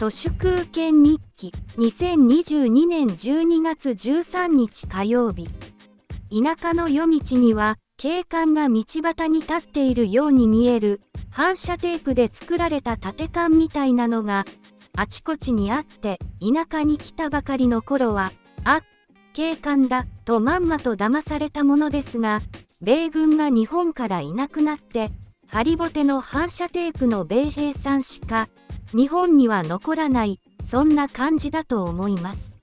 都市空権日記。2022年12月13日火曜日。田舎の夜道には警官が道端に立っているように見える。反射テープで作られた縦管みたいなのがあちこちにあって田舎に来たばかりの頃はあ警官だとまんまと騙されたものですが米軍が日本からいなくなってハリボテの反射テープの米兵さんしか日本には残らないそんな感じだと思います。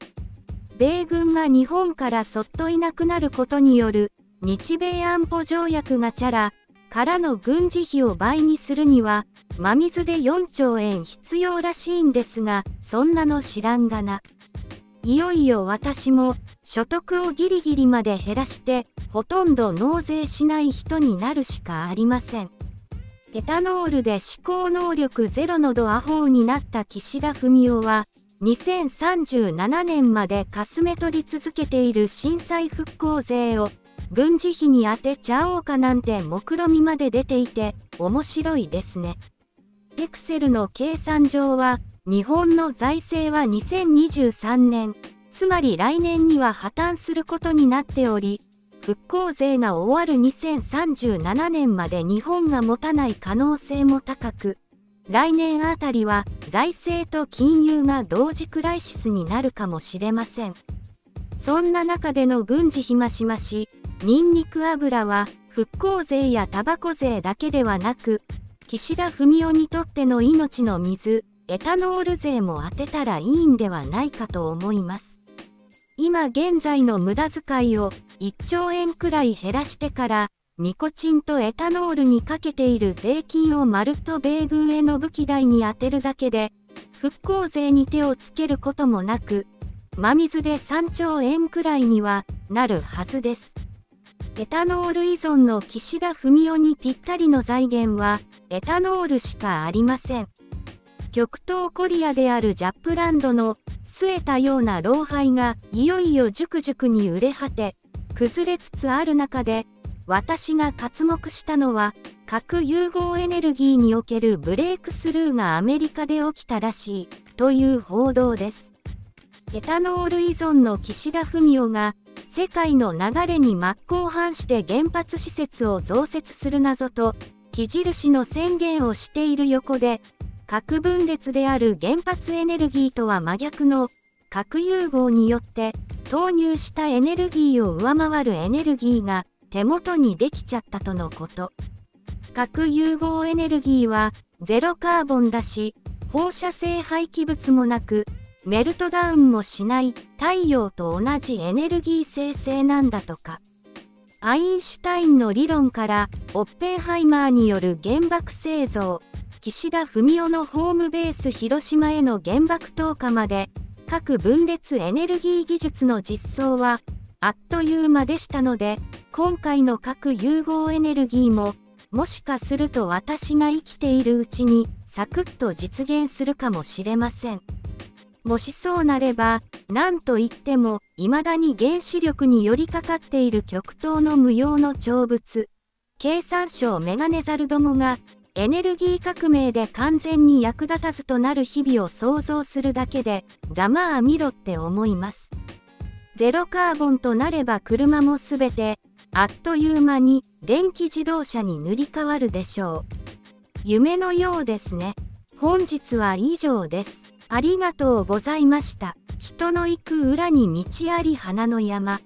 米軍が日本からそっといなくなることによる日米安保条約がチャラからの軍事費を倍にするには真水で4兆円必要らしいんですがそんなの知らんがな。いよいよ私も所得をギリギリまで減らしてほとんど納税しない人になるしかありません。エタノールで思考能力ゼロのドアホーになった岸田文雄は2037年までかすめ取り続けている震災復興税を軍事費に当てちゃおうかなんて目論みまで出ていて面白いですね。エクセルの計算上は日本の財政は2023年つまり来年には破綻することになっており復興税が終わる2037年まで日本が持たない可能性も高く来年あたりは財政と金融が同時クライシスになるかもしれません。そんな中での軍事費増し増しニンニク油は復興税やタバコ税だけではなく岸田文雄にとっての命の水エタノール税も当てたらいいんではないかと思います。今現在の無駄遣いを1兆円くらい減らしてからニコチンとエタノールにかけている税金をまるっと米軍への武器代に充てるだけで復興税に手をつけることもなく真水で3兆円くらいにはなるはずです。エタノール依存の岸田文雄にぴったりの財源はエタノールしかありません。極東コリアであるジャップランドの据えたような老廃がいよいよ熟々に売れ果て崩れつつある中で私が刮目したのは核融合エネルギーにおけるブレイクスルーがアメリカで起きたらしいという報道です。エタノール依存の岸田文雄が世界の流れに真っ向反して原発施設を増設する謎と木印の宣言をしている横で核分裂である原発エネルギーとは真逆の核融合によって投入したエネルギーを上回るエネルギーが手元にできちゃったとのこと。核融合エネルギーはゼロカーボンだし放射性廃棄物もなくメルトダウンもしない太陽と同じエネルギー生成なんだとか。アインシュタインの理論からオッペンハイマーによる原爆製造、岸田文雄のホームベース広島への原爆投下まで、各分裂エネルギー技術の実装はあっという間でしたので、今回の核融合エネルギーも、もしかすると私が生きているうちにサクッと実現するかもしれません。もしそうなれば、何と言っても、未だに原子力に寄りかかっている極東の無用の長物、経産省メガネザルどもが、エネルギー革命で完全に役立たずとなる日々を想像するだけで、ざまあ見ろって思います。ゼロカーボンとなれば車もすべて、あっという間に電気自動車に塗り替わるでしょう。夢のようですね。本日は以上です。ありがとうございました。人の行く裏に道あり花の山。